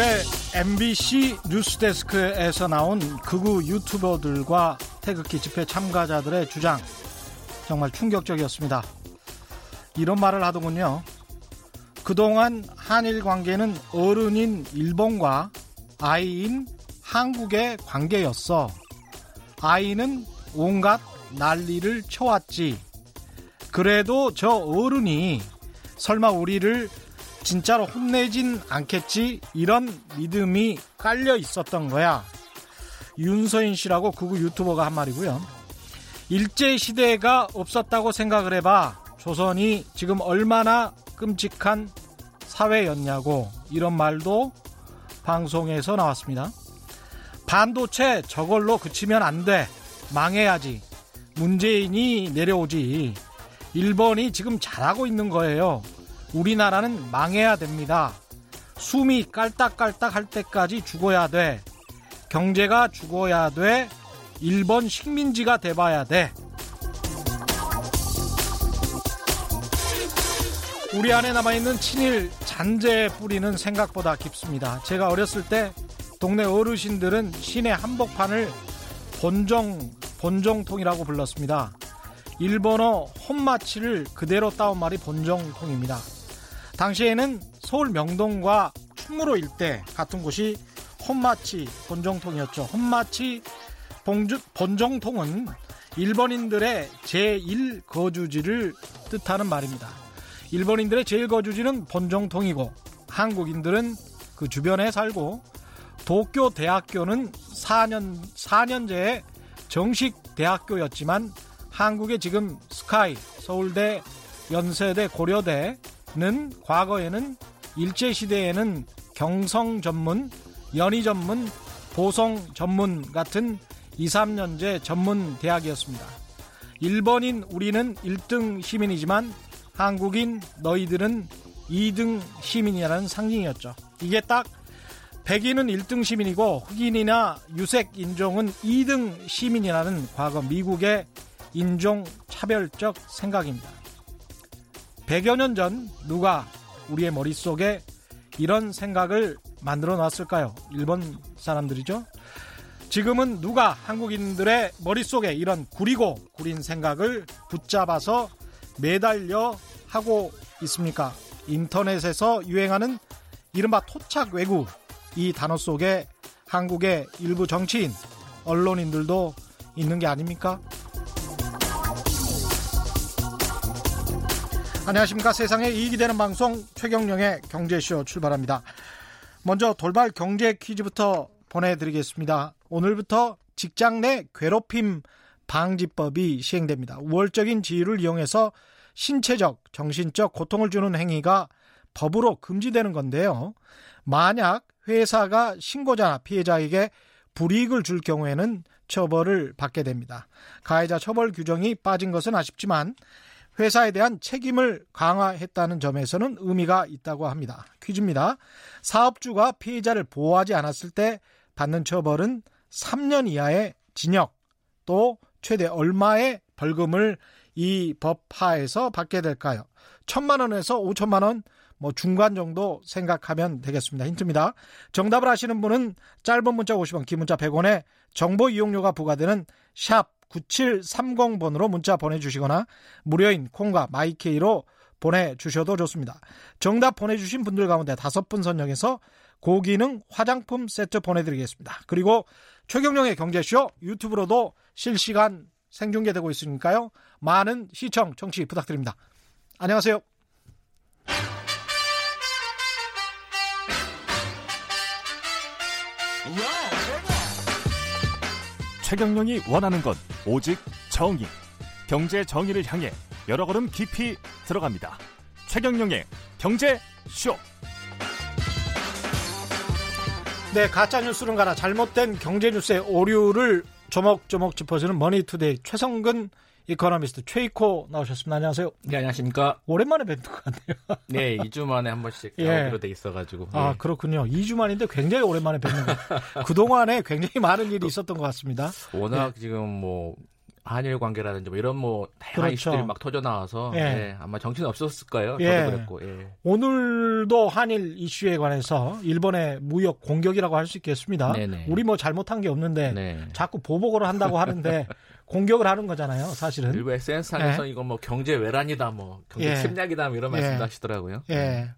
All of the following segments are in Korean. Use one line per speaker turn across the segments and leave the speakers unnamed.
어제 MBC 뉴스데스크에서 나온 극우 유튜버들과 태극기 집회 참가자들의 주장 정말 충격적이었습니다. 이런 말을 하더군요. 그동안 한일 관계는 어른인 일본과 아이인 한국의 관계였어. 아이는 온갖 난리를 쳐왔지. 그래도 저 어른이 설마 우리를 진짜로 혼내진 않겠지 이런 믿음이 깔려 있었던 거야. 윤서인 씨라고 그구 유튜버가 한 말이고요. 일제 시대가 없었다고 생각을 해봐. 조선이 지금 얼마나 끔찍한 사회였냐고 이런 말도 방송에서 나왔습니다. 반도체 저걸로 그치면 안 돼. 망해야지. 문재인이 내려오지. 일본이 지금 잘하고 있는 거예요. 우리나라는 망해야 됩니다. 숨이 깔딱깔딱 할 때까지 죽어야 돼. 경제가 죽어야 돼. 일본 식민지가 돼봐야 돼. 우리 안에 남아있는 친일 잔재의 뿌리는 생각보다 깊습니다. 제가 어렸을 때 동네 어르신들은 시내 한복판을 본정, 본정통이라고 불렀습니다. 일본어 혼마치를 그대로 따온 말이 본정통입니다. 당시에는 서울 명동과 충무로 일대 같은 곳이 혼마치 본정통이었죠. 혼마치 본정통은 일본인들의 제1 거주지를 뜻하는 말입니다. 일본인들의 제1 거주지는 본정통이고 한국인들은 그 주변에 살고 도쿄 대학교는 4년 4년제의 정식 대학교였지만 한국의 지금 스카이, 서울대, 연세대, 고려대 는 과거에는 일제시대에는 경성 전문, 연희 전문, 보성 전문 같은 2, 3년제 전문 대학이었습니다. 일본인 우리는 1등 시민이지만 한국인 너희들은 2등 시민이라는 상징이었죠. 이게 딱 백인은 1등 시민이고 흑인이나 유색 인종은 2등 시민이라는 과거 미국의 인종 차별적 생각입니다. 100여 년 전 누가 우리의 머릿속에 이런 생각을 만들어 놨을까요? 일본 사람들이죠. 지금은 누가 한국인들의 머릿속에 이런 구리고 구린 생각을 붙잡아서 매달려 하고 있습니까? 인터넷에서 유행하는 이른바 토착 외구 이 단어 속에 한국의 일부 정치인, 언론인들도 있는 게 아닙니까? 안녕하십니까. 세상에 이익이 되는 방송 최경령의 경제쇼 출발합니다. 먼저 돌발 경제 퀴즈부터 보내드리겠습니다. 오늘부터 직장 내 괴롭힘 방지법이 시행됩니다. 우월적인 지위를 이용해서 신체적, 정신적 고통을 주는 행위가 법으로 금지되는 건데요. 만약 회사가 신고자나 피해자에게 불이익을 줄 경우에는 처벌을 받게 됩니다. 가해자 처벌 규정이 빠진 것은 아쉽지만 회사에 대한 책임을 강화했다는 점에서는 의미가 있다고 합니다. 퀴즈입니다. 사업주가 피해자를 보호하지 않았을 때 받는 처벌은 3년 이하의 징역 또 최대 얼마의 벌금을 이 법 하에서 받게 될까요? 천만 원에서 5천만 원, 뭐 중간 정도 생각하면 되겠습니다. 힌트입니다. 정답을 아시는 분은 짧은 문자 50원, 긴 문자 100원에 정보 이용료가 부과되는 샵 9730번으로 문자 보내주시거나 무료인 콩과 my K로 보내주셔도 좋습니다. 정답 보내주신 분들 가운데 다섯 분 선정해서 고기능 화장품 세트 보내드리겠습니다. 그리고 최경령의 경제쇼 유튜브로도 실시간 생중계되고 있으니까요. 많은 시청, 청취 부탁드립니다. 안녕하세요.
최경령이 원하는 건 오직 정의. 경제 정의를 향해 여러 걸음 깊이 들어갑니다. 최경영의 경제 쇼.
네, 가짜 뉴스는 가라 잘못된 경제 뉴스의 오류를 조목조목 짚어주는 머니투데이 최성근 이코노미스트 최이코 나오셨습니다. 안녕하세요.
네, 안녕하십니까.
오랜만에 뵙는 것 같네요.
네, 2주 만에 한 번씩
예.
나오기로 돼 있어가지고.
아,
네.
그렇군요. 2주 만인데 굉장히 오랜만에 뵙는 것 같아요. 그동안에 굉장히 많은 일이 있었던 것 같습니다.
워낙 지금 뭐 한일 관계라든지 뭐 이런 뭐 다양한
그렇죠.
이슈들이 막 터져 나와서
예.
예, 아마 정신이 없었을 거예요.
예.
저도 그랬고. 예.
오늘도 한일 이슈에 관해서 일본의 무역 공격이라고 할 수 있겠습니다.
네네.
우리 뭐 잘못한 게 없는데
네.
자꾸 보복을 한다고 하는데 공격을 하는 거잖아요, 사실은.
일부 SNS상에서 이거 뭐 경제 외란이다, 뭐 경제
예.
침략이다, 뭐 이런
예.
말씀도 하시더라고요.
예.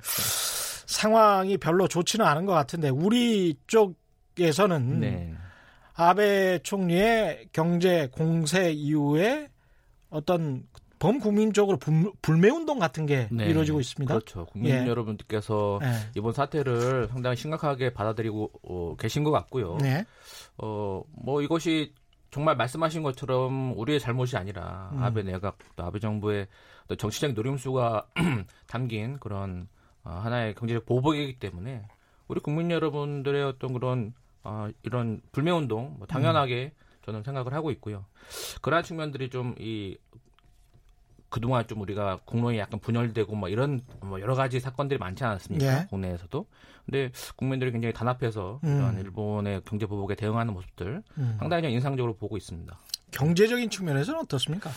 상황이 별로 좋지는 않은 것 같은데 우리 쪽에서는
네.
아베 총리의 경제 공세 이후에 어떤 범국민 적으로 불- 불매운동 같은 게
네.
이루어지고 있습니다.
그렇죠. 국민
예.
여러분들께서
네.
이번 사태를 상당히 심각하게 받아들이고 어, 계신 것 같고요.
네.
어, 뭐 이것이 정말 말씀하신 것처럼 우리의 잘못이 아니라
음.
아베 내각 또 아베 정부의 어떤 정치적인 노림수가 담긴 그런 어, 하나의 경제적 보복이기 때문에 우리 국민 여러분들의 어떤 그런 어, 이런 불매 운동 뭐 당연하게 저는 생각을 하고 있고요. 그러한 측면들이 좀 이 그동안 좀 우리가 국론이 약간 분열되고 뭐 이런 뭐 여러 가지 사건들이 많지 않았습니까?
예.
국내에서도. 근데 국민들이 굉장히 단합해서
음.
이런 일본의 경제 보복에 대응하는 모습들
음.
상당히 좀 인상적으로 보고 있습니다.
경제적인 측면에서는 어떻습니까?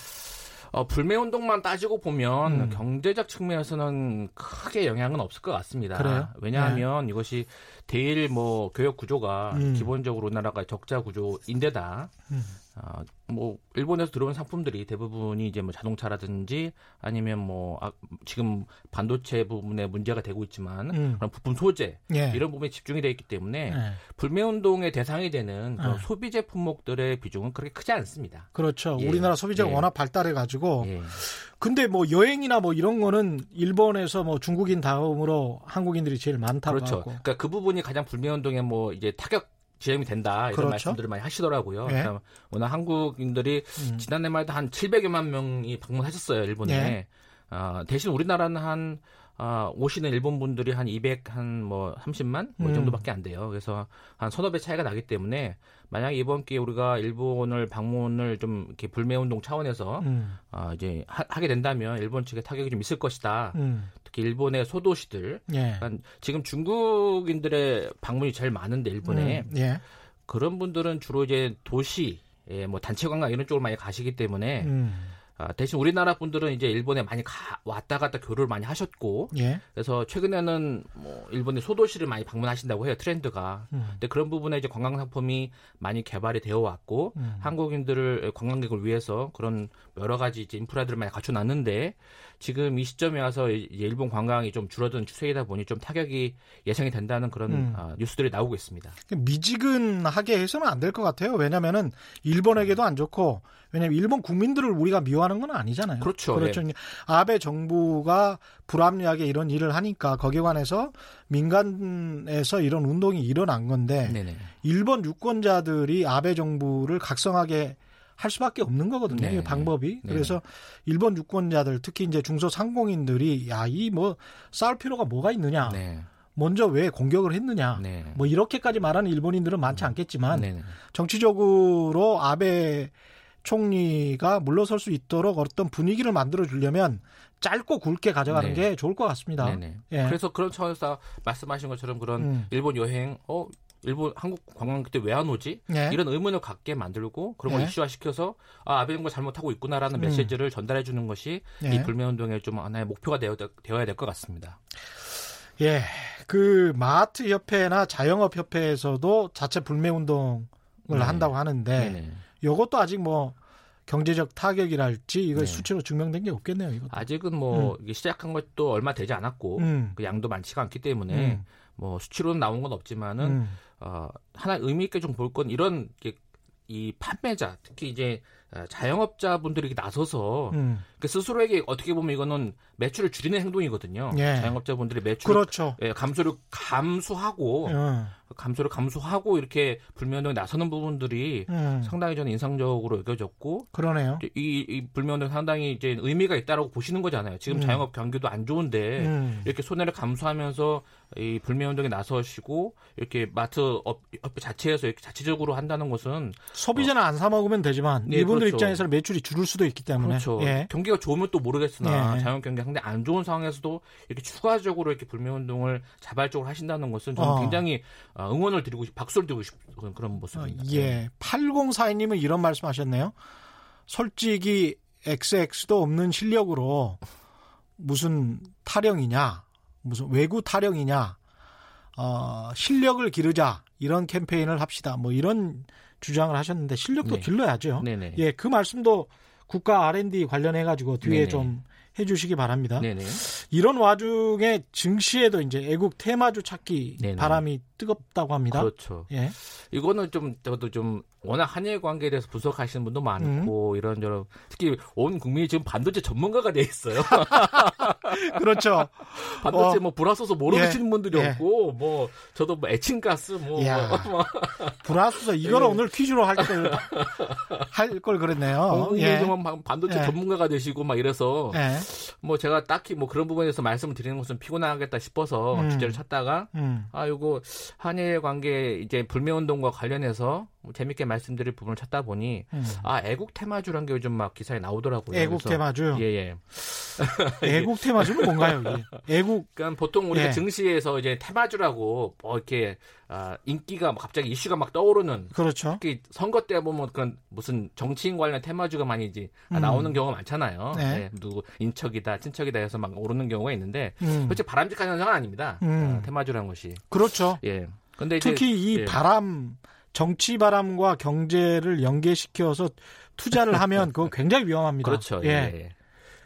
어, 불매 운동만 따지고 보면
음.
경제적 측면에서는 크게 영향은 없을 것 같습니다.
그래요?
왜냐하면 이것이 대일 뭐 교역 구조가
음.
기본적으로 우리나라가 적자 구조인데다
음.
어, 뭐 일본에서 들어온 상품들이 대부분이 이제 뭐 자동차라든지 아니면 뭐 아, 지금 반도체 부분에 문제가 되고 있지만
음.
그런 부품 소재
예.
이런 부분에 집중이 되어 있기 때문에
예.
불매 운동의 대상이 되는
네.
소비재 품목들의 비중은 그렇게 크지 않습니다.
그렇죠.
예.
우리나라 소비자가
예.
워낙 발달해 가지고
예.
근데 뭐 여행이나 뭐 이런 거는 일본에서 뭐 중국인 다음으로 한국인들이 제일 많다고
그렇죠.
하고.
그러니까 그 부분이 가장 불매 운동에 뭐 이제 타격 지점이 된다 이런
그렇죠.
말씀들을 많이 하시더라고요.
예.
그러니까 워낙 한국인들이
음.
지난해 말도 한 700여만 명이 방문하셨어요 일본에.
예.
아, 대신 우리나라는 한 아, 오시는 일본 분들이 한 200, 한 뭐 30만? 뭐
음.
이 정도밖에 안 돼요. 그래서 한 서너 배 차이가 나기 때문에 만약에 이번 기회에 우리가 일본을 방문을 좀 이렇게 불매운동 차원에서
음.
아, 이제 하, 게 된다면 일본 측에 타격이 좀 있을 것이다.
음.
특히 일본의 소도시들.
예.
그러니까 지금 중국인들의 방문이 제일 많은데 일본에
음. 예.
그런 분들은 주로 이제 도시, 예, 뭐 단체 관광 이런 쪽으로 많이 가시기 때문에
음.
아, 대신 우리나라 분들은 이제 일본에 많이 가, 왔다 갔다 교류를 많이 하셨고
예.
그래서 최근에는 뭐 일본의 소도시를 많이 방문하신다고 해요 트렌드가.
음.
근데 그런 부분에 이제 관광 상품이 많이 개발이 되어 왔고
음.
한국인들을 관광객을 위해서 그런 여러 가지 이제 인프라들을 많이 갖춰놨는데 지금 이 시점에 와서 일본 관광이 좀 줄어든 추세이다 보니 좀 타격이 예상이 된다는 그런
음.
아, 뉴스들이 나오고 있습니다.
미지근하게 해서는 안 될 것 같아요. 왜냐면은 일본에게도 안 좋고 왜냐면 일본 국민들을 우리가 미워하는 건 아니잖아요.
그렇죠.
그렇죠. 아베 정부가 불합리하게 이런 일을 하니까 거기에 관해서 민간에서 이런 운동이 일어난 건데
네네.
일본 유권자들이 아베 정부를 각성하게 할 수밖에 없는 거거든요.
네.
이 방법이.
네.
그래서 일본 유권자들 특히 이제 중소상공인들이 야 이 뭐 싸울 필요가 뭐가 있느냐.
네.
먼저 왜 공격을 했느냐.
네.
뭐 이렇게까지 말하는 일본인들은 많지 않겠지만
네네.
정치적으로 아베 총리가 물러설 수 있도록 어떤 분위기를 만들어 주려면 짧고 굵게 가져가는
네.
게 좋을 것 같습니다. 예.
그래서 그런 차원에서 말씀하신 것처럼 그런
음.
일본 여행, 어, 일본 한국 관광객 때 왜 안 오지?
예.
이런 의문을 갖게 만들고 그런 걸
예.
이슈화 시켜서 아 아베 정부 잘못하고 있구나라는
음.
메시지를 전달해 주는 것이
예.
이 불매 운동의 좀 하나의 목표가 되어, 되어야 될 것 같습니다.
예. 그 마트 협회나 자영업 협회에서도 자체 불매 운동을
네.
한다고 하는데. 이것도 아직 뭐 경제적 타격이랄지 이거
네.
수치로 증명된 게 없겠네요. 이것도.
아직은 뭐 이게 시작한 것도 얼마 되지 않았고
음.
그 양도 많지가 않기 때문에
음.
뭐 수치로는 나온 건 없지만은
음.
어, 하나 의미 있게 좀 볼 건 이런 게, 이 판매자 특히 이제 어, 자영업자분들이 나서서
음.
그 스스로에게 어떻게 보면 이거는 매출을 줄이는 행동이거든요.
예.
자영업자분들이 매출
그렇죠.
예, 감소를 감수하고
어.
감소를 감수하고 이렇게 불매운동에 나서는 부분들이
음.
상당히 저는 인상적으로 여겨졌고
그러네요.
이, 이 불매운동 상당히 이제 의미가 있다라고 보시는 거잖아요. 지금
음.
자영업 경기도 안 좋은데
음.
이렇게 손해를 감수하면서 이 불매 운동에 나서시고 이렇게 마트 업, 업 자체에서 이렇게 자체적으로 한다는 것은
소비자는 안사 먹으면 되지만
네,
이분들
그렇죠.
입장에서는 매출이 줄을 수도 있기 때문에
그렇죠.
예.
경기가 좋으면 또 모르겠으나
예.
자영업 경기가 상당히 안 좋은 상황에서도 이렇게 추가적으로 이렇게 불매 운동을 자발적으로 하신다는 것은 저는
어.
굉장히 어, 응원을 드리고 싶, 박수를 드리고 싶은 그런
어,
모습입니다.
예. 8042님은 이런 말씀하셨네요. 솔직히 XX도 없는 실력으로 무슨 타령이냐, 무슨 외구 타령이냐, 어, 실력을 기르자 이런 캠페인을 합시다. 뭐 이런 주장을 하셨는데 실력도
네.
길러야죠.
네네.
예, 그 말씀도 국가 R&D 관련해 가지고 뒤에
네네.
좀 해주시기 바랍니다.
네네.
이런 와중에 증시에도 이제 애국 테마주 찾기
네네.
바람이 뜨겁다고 합니다.
그렇죠.
예,
이거는 좀 저도 좀 워낙 한일 관계에 대해서 분석하시는 분도 많고
음.
이런저런 특히 온 국민이 지금 반도체 전문가가 돼 있어요.
그렇죠.
반도체
어.
뭐 불화소서 모르시는
예.
분들이
예.
없고 뭐 저도 뭐 애칭가스 뭐,
야.
뭐
불화수서 이거를
예.
오늘 퀴즈로 할 걸 할 걸 그랬네요. 예.
좀 반도체
예.
전문가가 되시고 막 이래서
예.
뭐 제가 딱히 뭐 그런 부분에서 말씀을 드리는 것은 피곤하겠다 싶어서
음.
주제를 찾다가
음.
아, 요거 한일 관계 이제 불매 운동과 관련해서 뭐 재밌게 말씀드릴 부분을 찾다 보니
음.
아 애국 테마주란 게 요즘 막 기사에 나오더라고요.
애국 테마주.
예, 예.
애국 테마주는 뭔가요? 이게? 애국
그러니까 보통 우리가
예.
증시에서 이제 테마주라고 뭐 이렇게 아, 인기가 막 갑자기 이슈가 막 떠오르는
그렇죠.
특히 선거 때 보면 그런 무슨 정치인 관련 테마주가 많이 이제
음.
나오는 경우가 많잖아요.
네.
네, 누구 인척이다, 친척이다 해서 막 오르는 경우가 있는데
음.
그렇지 바람직한 현상은 아닙니다.
음.
어, 테마주라는 것이.
그렇죠.
예. 근데 이제
특히 이
예.
바람 정치 바람과 경제를 연계시켜서 투자를 하면 그거 굉장히 위험합니다.
그렇죠. 예. 예.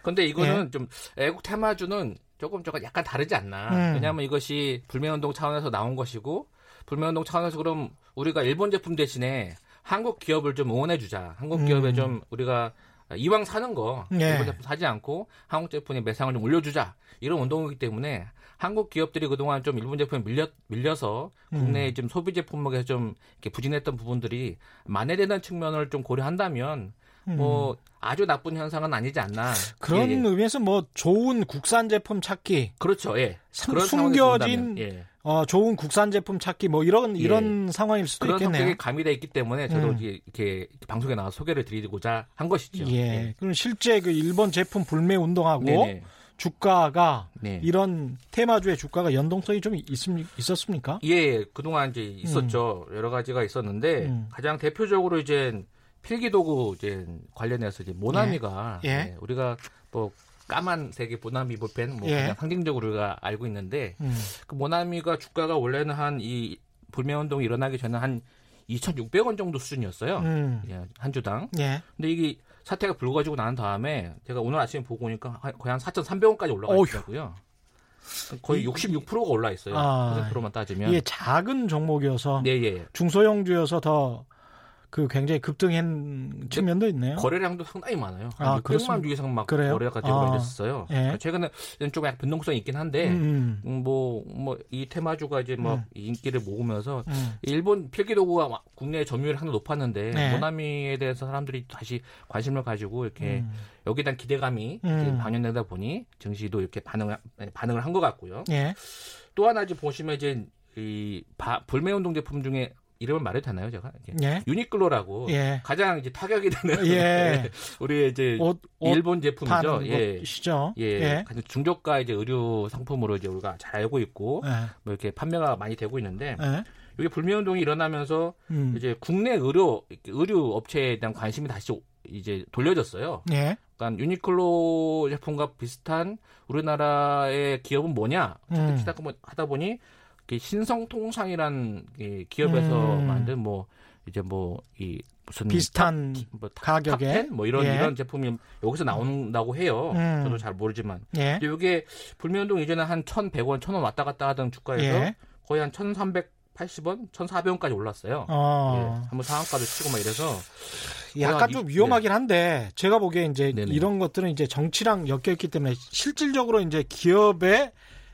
근데 이거는 좀 애국 테마주는 조금 조금 약간 다르지 않나.
음.
왜냐하면 이것이 불매운동 차원에서 나온 것이고 불매운동 차원에서 그럼 우리가 일본 제품 대신에 한국 기업을 좀 응원해주자. 한국 기업에
음.
좀 우리가 이왕 사는 거
예.
일본 제품 사지 않고 한국 제품의 매상을 좀 올려주자. 이런 운동이기 때문에 한국 기업들이 그동안 좀 일본 제품에 밀려, 밀려서 국내 좀 소비 제품목에서 좀 이렇게 부진했던 부분들이 만회되는 측면을 좀 고려한다면 뭐 아주 나쁜 현상은 아니지 않나.
음. 그런
예, 예.
의미에서 뭐 좋은 국산 제품 찾기,
그렇죠. 예.
삼-
그런 상황에서
숨겨진
예.
어, 좋은 국산 제품 찾기 뭐 이런
예.
이런 상황일 수도
그런
있겠네요.
성격이 가미돼 있기 때문에 저도
음.
이제 이렇게 방송에 나와 서 소개를 드리고자 한 것이죠.
예. 그럼 실제 그 일본 제품 불매 운동하고
네네.
주가가
네.
이런 테마주의 주가가 연동성이 좀 있습니, 있었습니까?
예, 예, 그동안 이제 있었죠. 여러 가지가 있었는데
음.
가장 대표적으로 이제 필기도구 이제 관련해서 이제 모나미가
예. 예.
예, 우리가 뭐 까만색의 모나미 볼펜 뭐
예.
그냥 상징적으로 우리가 알고 있는데
음.
그 모나미가 주가가 원래는 한 이 불매 운동이 일어나기 전에 한 2,600원 정도 수준이었어요.
음.
예, 한 주당.
예.
근데 이게 사태가 불거지고 난 다음에 제가 오늘 아침에 보고 오니까 한- 거의 한 4,300원까지 올라가
어휴.
있더라고요. 거의
이-
66%가 올라 있어요.
아,
퍼센트로만 따지면.
이게 작은 종목이어서
네, 예.
중소형주여서 더 그 굉장히 급등한 측면도 있네요.
거래량도 상당히 많아요.
아,
한 600만
그렇습니까?
주 이상 막
그래요?
거래가 되고
아,
이랬었어요.
예.
최근에 좀 약간 변동성이 있긴 한데
음,
음, 뭐, 뭐, 이 테마주가 이제 뭐,
음.
인기를 모으면서,
음.
일본 필기도구가 막 국내 점유율이 항상 높았는데,
네.
모나미에 대해서 사람들이 다시 관심을 가지고, 이렇게,
음.
여기에 대한 기대감이
음.
반영되다 보니, 증시도 이렇게 반응을, 반응을 한 것 같고요.
예.
또 하나 이제 보시면 이제, 이, 바- 불매운동 제품 중에 이름을 말해도 되나요, 제가?
예.
유니클로라고.
예.
가장 이제 타격이 되는.
예.
우리 이제,
옷, 옷
일본 제품이죠. 예.
곳이죠.
예.
예.
가장 중저가 이제 의류 상품으로 이제 우리가 잘 알고 있고,
예.
뭐 이렇게 판매가 많이 되고 있는데
예.
이게 불매 운동이 일어나면서
음.
이제 국내 의료 의류 업체에 대한 관심이 다시 이제 돌려졌어요.
예.
그러니까 유니클로 제품과 비슷한 우리나라의 기업은 뭐냐
음.
뭐 하다 보니 신성통상이란 이 기업에서
음.
만든 뭐 이제 뭐 이 무슨
비슷한
탑- 뭐 탑-
가격에?
탑텐? 뭐 이런
예.
이런 제품이 여기서 나온다고 해요.
음.
저도 잘 모르지만
예.
근데 이게 불매운동 이전에 한 1,100원, 1,000원 왔다 갔다 하던 주가에서
예.
거의 한 1,380원, 1,400원까지 올랐어요. 예,
어.
한번 상한가도 치고 막 이래서
약간
이-
좀 위험하긴 한데 제가 보기에 이제
네네.
이런 것들은 이제 정치랑 엮여 있기 때문에 실질적으로 이제 기업의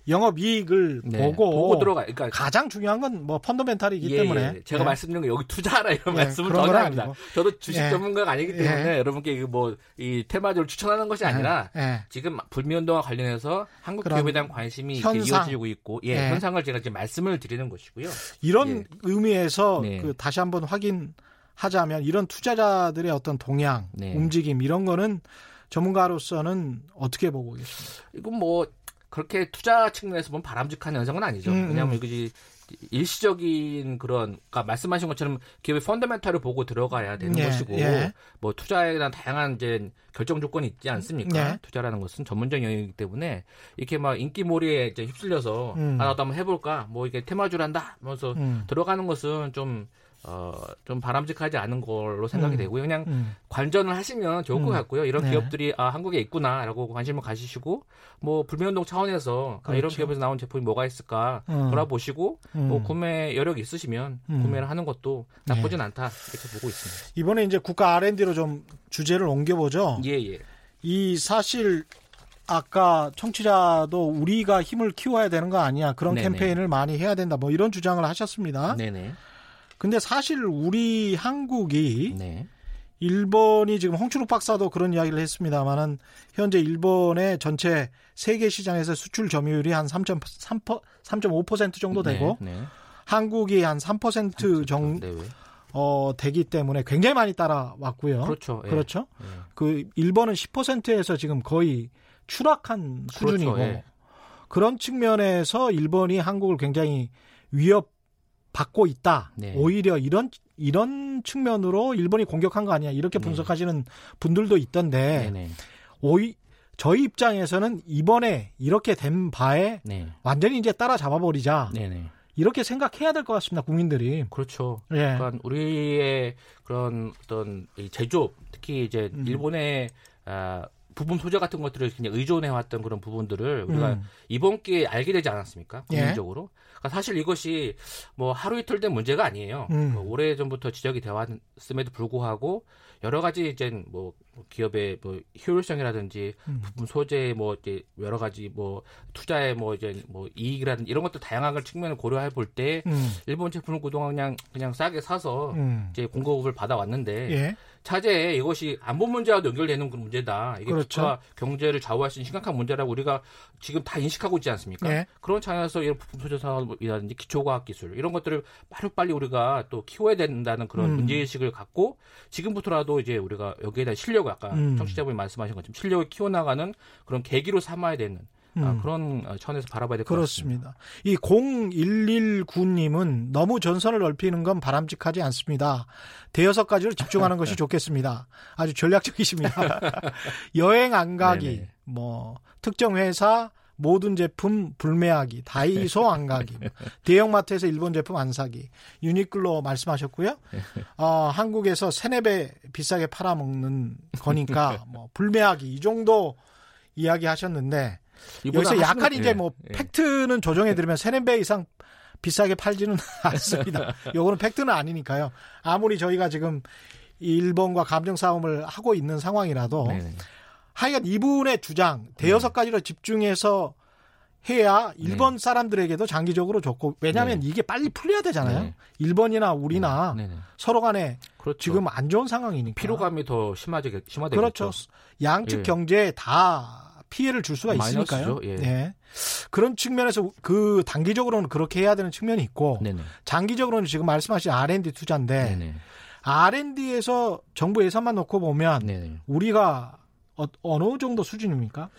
영업 이익을
네,
보고,
보고 들어가. 그러니까
가장 중요한 건 뭐 펀더멘탈이기
예,
때문에
예. 제가
예.
말씀드린 거 여기 투자하라 이런
예,
말씀을 전혀.
아니고.
저도 주식
예.
전문가가 아니기 때문에 여러분께 뭐 이 테마주를 추천하는 것이 아니라
예.
지금 불매운동과 관련해서 한국 기업에 대한 관심이
현상.
이어지고 있고 예,
예.
현상을 제가 지금 말씀을 드리는 것이고요.
이런
예.
의미에서
네.
그 다시 한번 확인하자면 이런 투자자들의 어떤 동향,
네.
움직임 이런 거는 전문가로서는 어떻게 보고 계십니까?
이건 뭐 그렇게 투자 측면에서 보면 바람직한 현상은 아니죠.
음,
왜냐하면
음.
이것이 일시적인 그런 그러니까 말씀하신 것처럼 기업의 펀더멘탈을 보고 들어가야 되는
예,
것이고
예.
뭐 투자에 대한 다양한 이제 결정 조건이 있지 않습니까?
예.
투자라는 것은 전문적 영역이기 때문에 이렇게 막 인기몰이에 이제 휩쓸려서
음.
아 나도 한번 해볼까 뭐 이게 테마주를 한다 하면서
음.
들어가는 것은 좀 어, 좀 바람직하지 않은 걸로 생각이
음.
되고요. 그냥
음.
관전을 하시면 좋을 것
음.
같고요. 이런
네.
기업들이 아 한국에 있구나라고 관심을 가지시고 뭐 불매운동 차원에서 아, 이런
그렇죠.
기업에서 나온 제품이 뭐가 있을까
음.
돌아보시고
음.
뭐 구매 여력 있으시면
음.
구매를 하는 것도 나쁘진 않다 이렇게 보고 있습니다.
이번에 이제 국가 R&D로 좀 주제를 옮겨보죠.
예 예.
이 사실 아까 청취자도 우리가 힘을 키워야 되는 거 아니야. 그런
네네.
캠페인을 많이 해야 된다. 뭐 이런 주장을 하셨습니다.
네네.
근데 사실 우리 한국이
네.
일본이 지금 홍춘욱 박사도 그런 이야기를 했습니다만은 현재 일본의 전체 세계 시장에서 수출 점유율이 한 3.3% 3.5% 정도 되고
네. 네.
한국이 한 3% 정,
네, 왜?
어, 되기 때문에 굉장히 많이 따라왔고요.
그렇죠. 예.
그렇죠.
예.
그 일본은 10%에서 지금 거의 추락한 수준이고
그렇죠, 예.
그런 측면에서 일본이 한국을 굉장히 위협 받고 있다.
네.
오히려 이런 이런 측면으로 일본이 공격한 거 아니야 이렇게
네.
분석하시는 분들도 있던데
네네.
오히 저희 입장에서는 이번에 이렇게 된 바에
네.
완전히 이제 따라잡아 버리자. 이렇게 생각해야 될 것 같습니다 국민들이
그렇죠.
예.
그러니까 우리의 그런 어떤 이 제조업 특히 이제
음.
일본의 아, 부품 소재 같은 것들을 그냥 의존해 왔던 그런 부분들을 우리가
음.
이번 기회에 알게 되지 않았습니까?
예.
국민적으로. 그러니까 사실 이것이 뭐 하루 이틀 된 문제가 아니에요.
음.
뭐 오래 전부터 지적이 되어 왔음에도 불구하고 여러 가지 이제 뭐 기업의 뭐 효율성이라든지
음.
부품 소재 뭐 이제 여러 가지 뭐 투자의 뭐 이제 뭐 이익이라든지 이런 것도 다양한 측면을 고려해 볼때
음.
일본 제품을 그동안 그냥 그냥 싸게 사서
음.
이제 공급을 받아왔는데
예.
차제에 이것이 안보 문제와도 연결되는 그런 문제다. 이게
그렇죠.
국가 경제를 좌우할 수 있는 심각한 문제라고 우리가 지금 다 인식하고 있지 않습니까?
예.
그런 차원에서 이런 부품 소재 사업이라든지 기초과학 기술 이런 것들을 빠르빨리 우리가 또 키워야 된다는 그런
음.
문제 의식을 갖고 지금부터라도 이제 우리가 여기에 대한 실력을 아까
음.
청취자분이 말씀하신 것처럼 실력을 키워나가는 그런 계기로 삼아야 되는 아,
음.
그런 어, 차원에서 바라봐야 될 것 같습니다.
그렇습니다. 이 0119님은 너무 전선을 넓히는 건 바람직하지 않습니다. 대여섯 가지로 집중하는 것이 좋겠습니다. 아주 전략적이십니다. 여행 안 가기,
네네.
뭐 특정 회사 모든 제품 불매하기, 다이소 안 가기, 대형마트에서 일본 제품 안 사기, 유니클로 말씀하셨고요. 어, 한국에서 세네 배 비싸게 팔아먹는 거니까 뭐 불매하기 이 정도 이야기하셨는데 여기서 약간
하시는-
이제
예,
뭐
예.
팩트는 조정해 드리면 세네 배 이상 비싸게 팔지는 않습니다. 요거는 팩트는 아니니까요. 아무리 저희가 지금 일본과 감정 싸움을 하고 있는 상황이라도
네네.
하여간 이분의 주장 대여섯 가지로 집중해서 해야 일본 사람들에게도 장기적으로 좋고 왜냐하면
네.
이게 빨리 풀려야 되잖아요.
네.
일본이나 우리나
네네.
서로 간에
그렇죠.
지금 안 좋은 상황이니까
피로감이 더 심하게 심화되겠죠.
그렇죠. 양측
예.
경제에 다 피해를 줄 수가 있으니까요.
예.
예. 그런 측면에서 그 단기적으로는 그렇게 해야 되는 측면이 있고
네네.
장기적으로는 지금 말씀하신 R&D 투자인데
네네.
R&D에서 정부 예산만 놓고 보면
네네.
우리가 어, 느 정도 수준입니까?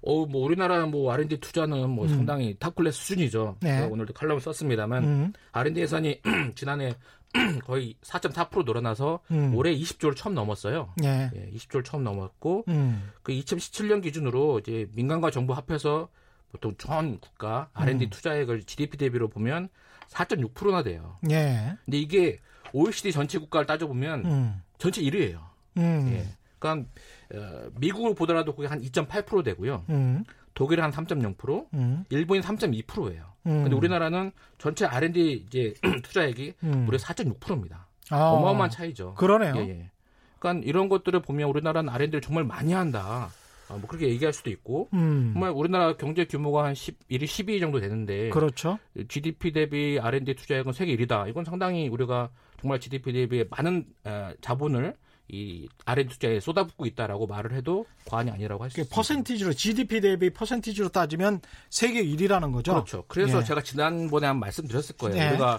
어, 뭐 우리나라 뭐 R&D 투자는 뭐
음.
상당히 탑클래스 수준이죠.
네.
제가 오늘도 칼럼을 썼습니다만
음,
R&D 예산이 지난해 거의 4.4% 늘어나서
음.
올해 20조를 처음 넘었어요.
예.
예, 20조를 처음 넘었고
음,
그 2017년 기준으로 이제 민간과 정부 합해서 보통 전 국가 R&D
음.
투자액을 GDP 대비로 보면 4.6%나 돼요.
예.
근데 이게 OECD 전체 국가를 따져 보면
음,
전체 1위예요.
음,
예. 그러니까 어, 미국을 보더라도 그게 한 2.8% 되고요.
음,
독일은 한 3.0%,
음,
일본이 3.2%예요.
음.
근데 우리나라는 전체 R&D 이제 투자액이
음.
무려 4.6%입니다.
아,
어마어마한 차이죠.
그러네요.
예, 예. 그러니까 이런 것들을 보면 우리나라는 R&D를 정말 많이 한다. 아, 뭐 그렇게 얘기할 수도 있고
음,
정말 우리나라 경제 규모가 한 11위, 12위 정도 되는데
그렇죠.
GDP 대비 R&D 투자액은 세계 1위다. 이건 상당히 우리가 정말 GDP 대비 많은 어, 자본을 이 R&D 투자에 쏟아붓고 있다라고 말을 해도 과언이 아니라고 할 수 있습니다.
퍼센티지로 GDP 대비 퍼센티지로 따지면 세계 1위라는 거죠.
그렇죠. 그래서
예.
제가 지난번에 한 말씀드렸을 거예요.
네.
우리가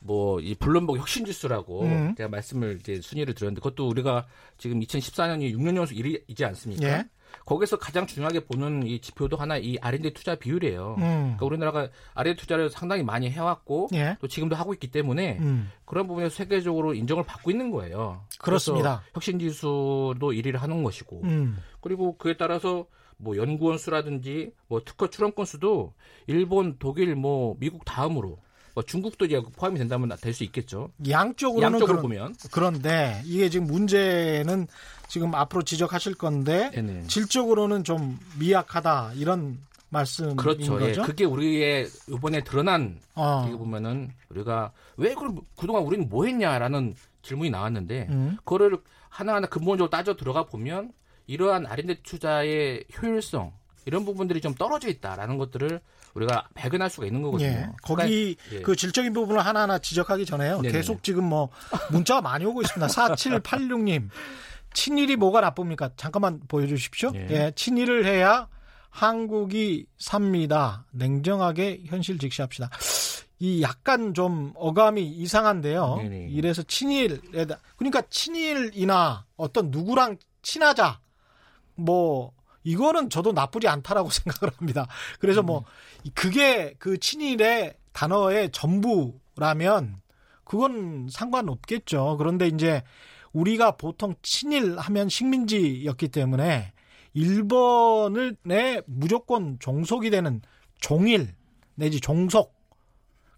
뭐 이 블룸버그 혁신 지수라고
음.
제가 말씀을 이제 순위를 드렸는데 그것도 우리가 지금 2014년이 6년 연속 1위이지 않습니까?
예.
거기서 가장 중요하게 보는 이 지표도 하나 이 R&D 투자 비율이에요.
음.
그러니까 우리나라가 R&D 투자를 상당히 많이 해왔고
예.
또 지금도 하고 있기 때문에
음.
그런 부분에서 세계적으로 인정을 받고 있는 거예요.
그렇습니다.
혁신 지수도 1위를 하는 것이고
음.
그리고 그에 따라서 뭐 연구원 수라든지 뭐 특허 출원건 수도 일본, 독일, 뭐 미국 다음으로 뭐 중국도 이제 포함이 된다면 될 수 있겠죠.
양쪽으로는
양쪽으로
그런,
보면
그런데 이게 지금 문제는 지금 앞으로 지적하실 건데
네네.
질적으로는 좀 미약하다 이런 말씀인
그렇죠. 예. 그게 우리의 이번에 드러난
어.
이거 보면은 우리가 왜 그럼 그동안 우리는 뭐 했냐라는 질문이 나왔는데
음.
그거를 하나하나 근본적으로 따져 들어가 보면 이러한 R&D 투자의 효율성 이런 부분들이 좀 떨어져 있다라는 것들을 우리가 발견할 수가 있는 거거든요.
예. 거기
그러니까, 예.
그 질적인 부분을 하나하나 지적하기 전에요.
네네네.
계속 지금 뭐 문자가 많이 오고 있습니다. 4786님. 친일이 뭐가 나쁩니까? 잠깐만 보여주십시오.
예.
예. 친일을 해야 한국이 삽니다. 냉정하게 현실 직시합시다. 이 약간 좀 어감이 이상한데요.
네네.
이래서 친일에다 그러니까 친일이나 어떤 누구랑 친하자 뭐 이거는 저도 나쁘지 않다라고 생각을 합니다. 그래서 뭐 그게 그 친일의 단어의 전부라면 그건 상관없겠죠. 그런데 이제 우리가 보통 친일하면 식민지였기 때문에 일본을 내 무조건 종속이 되는 종일 내지 종속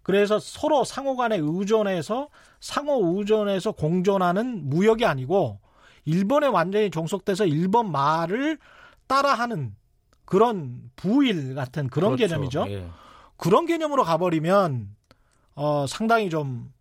그래서 서로 상호 간에 의존해서 상호 의존해서 공존하는 무역이 아니고 일본에 완전히 종속돼서 일본 말을 따라하는 그런 부일 같은 그런
그렇죠.
개념이죠.
예.
그런 개념으로 가버리면 어, 상당히 좀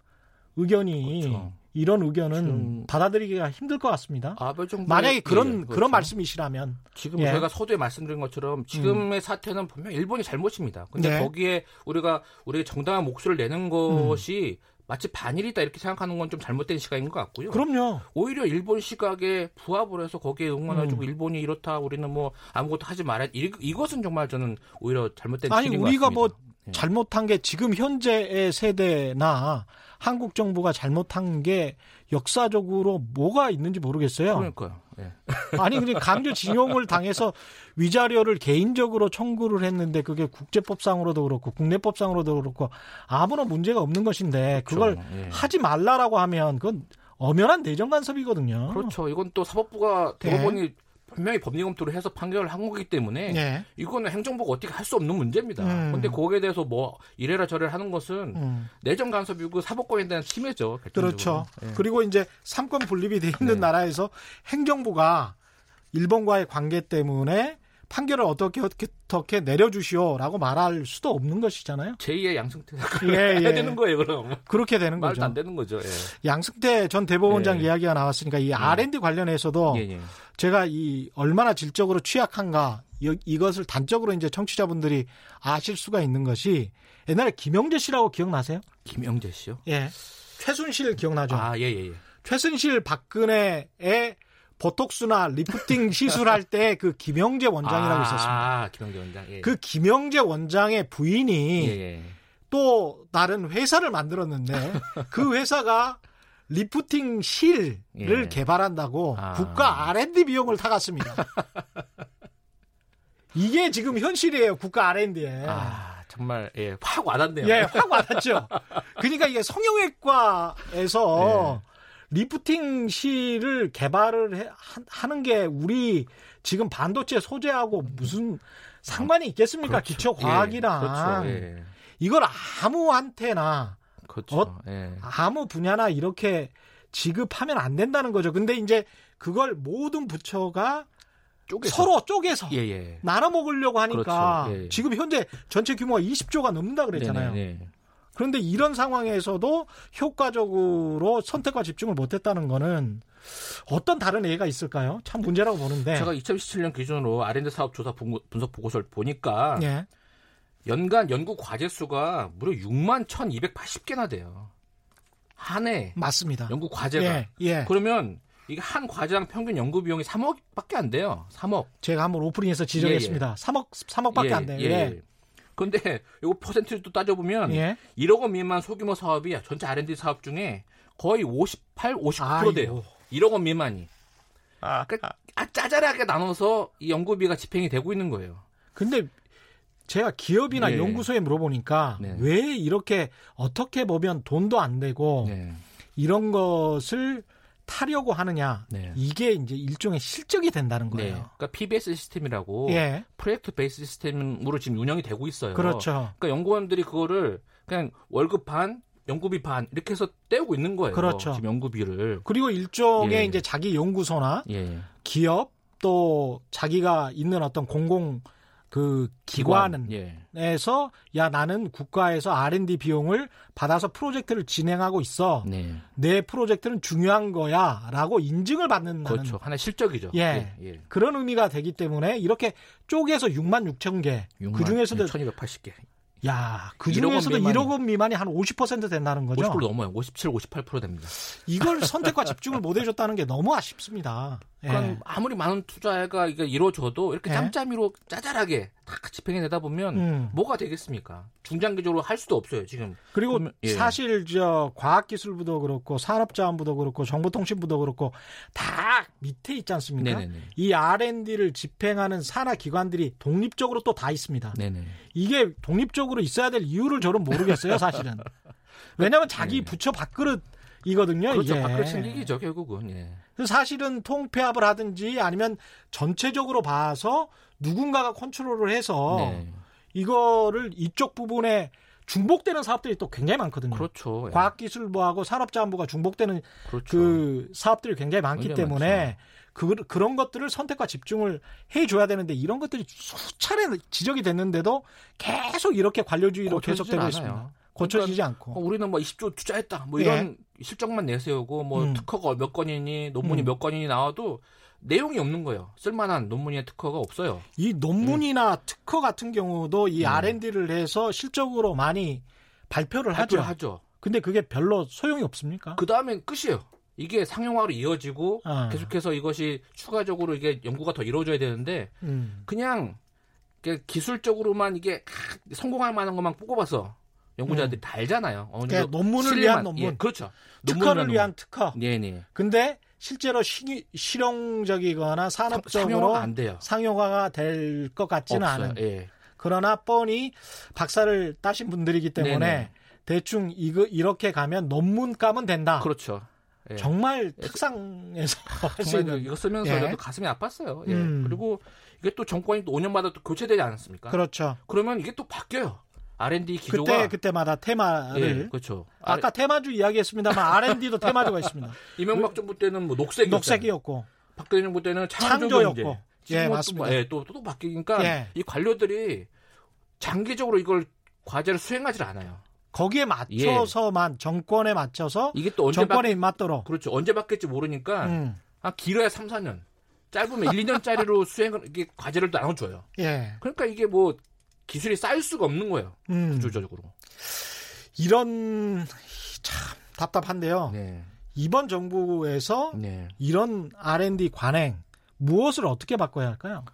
의견이
그렇죠.
이런 의견은
지금-
받아들이기가 힘들 것 같습니다.
아베 정부의-
만약에 그런
예,
그런
그렇죠.
말씀이시라면
지금
예.
제가 서두에 말씀드린 것처럼 지금의 사태는 분명 히 일본이 잘못입니다. 근데
네.
거기에 우리가 우리의 정당한 목소리를 내는 것이 마치 반일이다 이렇게 생각하는 건 좀 잘못된 시각인 것 같고요.
그럼요.
오히려 일본 시각에 부합을 해서 거기에 응원해주고
음.
일본이 이렇다 우리는 뭐 아무것도 하지 말아 이, 이것은 정말 저는 오히려 잘못된
아니 우리가 뭐.
예.
잘못한 게 지금 현재의 세대나 한국 정부가 잘못한 게 역사적으로 뭐가 있는지 모르겠어요.
그러니까요. 예.
아니 그냥 강제징용을 당해서 위자료를 개인적으로 청구를 했는데 그게 국제법상으로도 그렇고 국내법상으로도 그렇고 아무런 문제가 없는 것인데 그걸
그렇죠. 예.
하지 말라라고 하면 그건 엄연한 내정 간섭이거든요.
그렇죠. 이건 또 사법부가 대법원이 분명히 법리 검토를 해서 판결을 한 거기 때문에
예.
이거는 행정부가 어떻게 할 수 없는 문제입니다.
음.
근데 거기에 대해서 뭐 이래라 저래라 하는 것은
음.
내정 간섭이고 사법권에 대한 침해죠.
그렇죠.
결정적으로. 예.
그리고 이제 삼권 분립이 돼 있는
네.
나라에서 행정부가 일본과의 관계 때문에 판결을 어떻게 어떻게 어떻게 내려주시오라고 말할 수도 없는 것이잖아요.
제2의 양승태
예,
해야
예.
되는 거예요, 그럼.
그렇게 되는
말도
거죠.
안 되는 거죠. 예.
양승태 전 대법원장
예.
이야기가 나왔으니까 이 R&D 관련해서도
예, 예.
제가 이 얼마나 질적으로 취약한가 이- 이것을 단적으로 이제 청취자분들이 아실 수가 있는 것이 옛날에 김영재 씨라고 기억나세요?
김영재 씨요?
예. 최순실 기억나죠?
아, 예, 예, 예.
최순실 박근혜의 보톡스나 리프팅 시술할 때 그 김영재 원장이라고
아,
있었습니다.
아, 김영재 원장. 예.
그 김영재 원장의 부인이
예, 예.
또 다른 회사를 만들었는데 그 회사가 리프팅 실을
예.
개발한다고
아.
국가 R&D 비용을 타갔습니다. 이게 지금 현실이에요. 국가 R&D에.
아, 정말 예, 확 와닿네요.
예, 확 와닿죠. 그러니까 이게 성형외과에서
예.
리프팅 실을 개발을 해- 하- 하는 게 우리 지금 반도체 소재하고 무슨 상관이 있겠습니까?
그렇죠.
기초 과학이랑
예, 그렇죠. 예.
이걸 아무한테나
그렇죠.
어?
예.
아무 분야나 이렇게 지급하면 안 된다는 거죠. 근데 이제 그걸 모든 부처가
쪼개서.
서로 쪼개서
예, 예.
나눠 먹으려고 하니까
그렇죠. 예.
지금 현재 전체 규모가 20조가 넘는다 그랬잖아요.
네네, 네.
그런데 이런 상황에서도 효과적으로 선택과 집중을 못했다는 거는 어떤 다른 예가 있을까요? 참 문제라고 보는데.
제가 2017년 기준으로 R&D 사업 조사 분- 분석 보고서를 보니까
예.
연간 연구 과제 수가 무려 6만 1,280개나 돼요. 한 해
맞습니다.
연구 과제가.
예, 예.
그러면 이게 한 과제당 평균 연구 비용이 3억밖에 안 돼요. 3억.
제가 한번 오프닝에서 지적했습니다. 3억 3억밖에
예,
안 돼요.
예.
예.
근데 이거 퍼센트도 따져보면
예.
1억 원 미만 소규모 사업이 전체 R&D 사업 중에 거의 58, 59% 돼요.
아이고.
1억 원 미만이. 그러니까 아, 짜잘하게 나눠서 이 연구비가 집행이 되고 있는 거예요.
근데 제가 기업이나
네.
연구소에 물어보니까
네.
왜 이렇게 어떻게 보면 돈도 안 되고
네.
이런 것을 타려고 하느냐
네.
이게 이제 일종의 실적이 된다는
네.
거예요.
그러니까 PBS 시스템이라고
예,
프로젝트 베이스 시스템으로 지금 운영이 되고 있어요.
그렇죠.
그러니까 연구원들이 그거를 그냥 월급 반, 연구비 반 이렇게 해서 떼우고 있는 거예요.
그렇죠.
지금 연구비를.
그리고 일종의
예.
이제 자기 연구소나
예.
기업 또 자기가 있는 어떤 공공 그 기관은
예.
에서 야 나는 국가에서 R&D 비용을 받아서 프로젝트를 진행하고 있어.
네.
내 프로젝트는 중요한 거야라고 인증을 받는
그렇죠. 하나의 실적이죠.
예.
예.
그런 의미가 되기 때문에 이렇게 쪼개서 6만 6천 개. 그 중에서도
1280개.
야, 그
1억 원
중에서도
미만이.
1억 원 미만이 한 50% 된다는 거죠.
50% 넘어요. 57, 58% 됩니다.
이걸 선택과 집중을 못 해줬다는 게 너무 아쉽습니다. 예.
그러니까 아무리 많은 투자가 이루어져도 이렇게
예.
짬짬이로 짜잘하게 다 집행해 내다 보면
음.
뭐가 되겠습니까? 중장기적으로 할 수도 없어요. 지금
그리고
보면- 예.
사실 저 과학기술부도 그렇고 산업자원부도 그렇고 정보통신부도 그렇고 다 밑에 있지 않습니까?
네네네.
이 R&D를 집행하는 산하 기관들이 독립적으로 또 다 있습니다.
네네.
이게 독립적으로 있어야 될 이유를 저는 모르겠어요, 사실은. 왜냐하면 자기
네.
부처 밥그릇이거든요.
그렇죠.
이게.
밖을 챙기기죠 결국은. 예.
사실은 통폐합을 하든지 아니면 전체적으로 봐서 누군가가 컨트롤을 해서
네.
이거를 이쪽 부분에 중복되는 사업들이 또 굉장히 많거든요.
그렇죠. 예.
과학기술부하고 산업자원부가 중복되는
그렇죠.
그 사업들이 굉장히 많기 때문에 그, 그런 것들을 선택과 집중을 해줘야 되는데 이런 것들이 수차례 지적이 됐는데도 계속 이렇게 관료주의로
고쳐지진
계속되고
않아요.
있습니다. 고쳐지지
어,
않고.
우리는 뭐 20조 투자했다. 뭐
예.
이런 실적만 내세우고 뭐
음.
특허가 몇 건이니 논문이
음.
몇 건이니 나와도 내용이 없는 거예요. 쓸만한 논문이나 특허가 없어요.
이 논문이나 특허 같은 경우도 이
음.
R&D를 해서 실적으로 많이 발표를 하죠.
발표를 하죠.
근데 그게 별로 소용이 없습니까?
그 다음엔 끝이에요. 이게 상용화로 이어지고
아.
계속해서 이것이 추가적으로 이게 연구가 더 이루어져야 되는데
음.
그냥 기술적으로만 이게 성공할 만한 것만 뽑아서 연구자들이 다 알잖아요. 어느
그러니까
정도
논문을
실력만-
위한 논문.
예, 그렇죠.
특허를 위한 특허.
논문. 네네.
근데 실제로 시, 실용적이거나 산업적으로
상용화가 안 돼요.
상용화가 될것 같지는
없어요.
않은.
예.
그러나 뻔히 박사를 따신 분들이기 때문에
네네.
대충 이거 이렇게 가면 논문감은 된다.
그렇죠. 예.
정말 특상에서 할수
정말
있는.
이거 쓰면서
예.
가슴이 아팠어요. 예.
음.
그리고 이게 또 정권이 또 5년마다 또 교체되지 않았습니까?
그렇죠.
그러면 이게 또 바뀌어요. R&D 기조가
그때 그때마다 테마를
예, 그렇죠.
아까 테마주 이야기했습니다만 R&D도 테마주가 있습니다.
이명박 정부 때는 뭐 녹색이었잖아요.
녹색이었고
박근혜 정부 때는 창조
창조였고.
경제.
예,
또
맞습니다.
뭐, 예, 또, 또 바뀌니까
예.
이 관료들이 장기적으로 이걸 과제를 수행하지 않아요.
거기에 맞춰서만 정권에 맞춰서
이게 또 언제
정권에
바,
입맞도록.
그렇죠. 언제 바뀔지 모르니까
음,
아, 길어야 3, 4년. 짧으면 1, 2년짜리로 수행을 이게 과제를 또 나눠 줘요.
예.
그러니까 이게 뭐 기술이 쌓일 수가 없는 거예요.
음,
구조적으로.
이런 참 답답한데요.
네.
이번 정부에서
네.
이런 R&D 관행 무엇을 어떻게 바꿔야 할까요?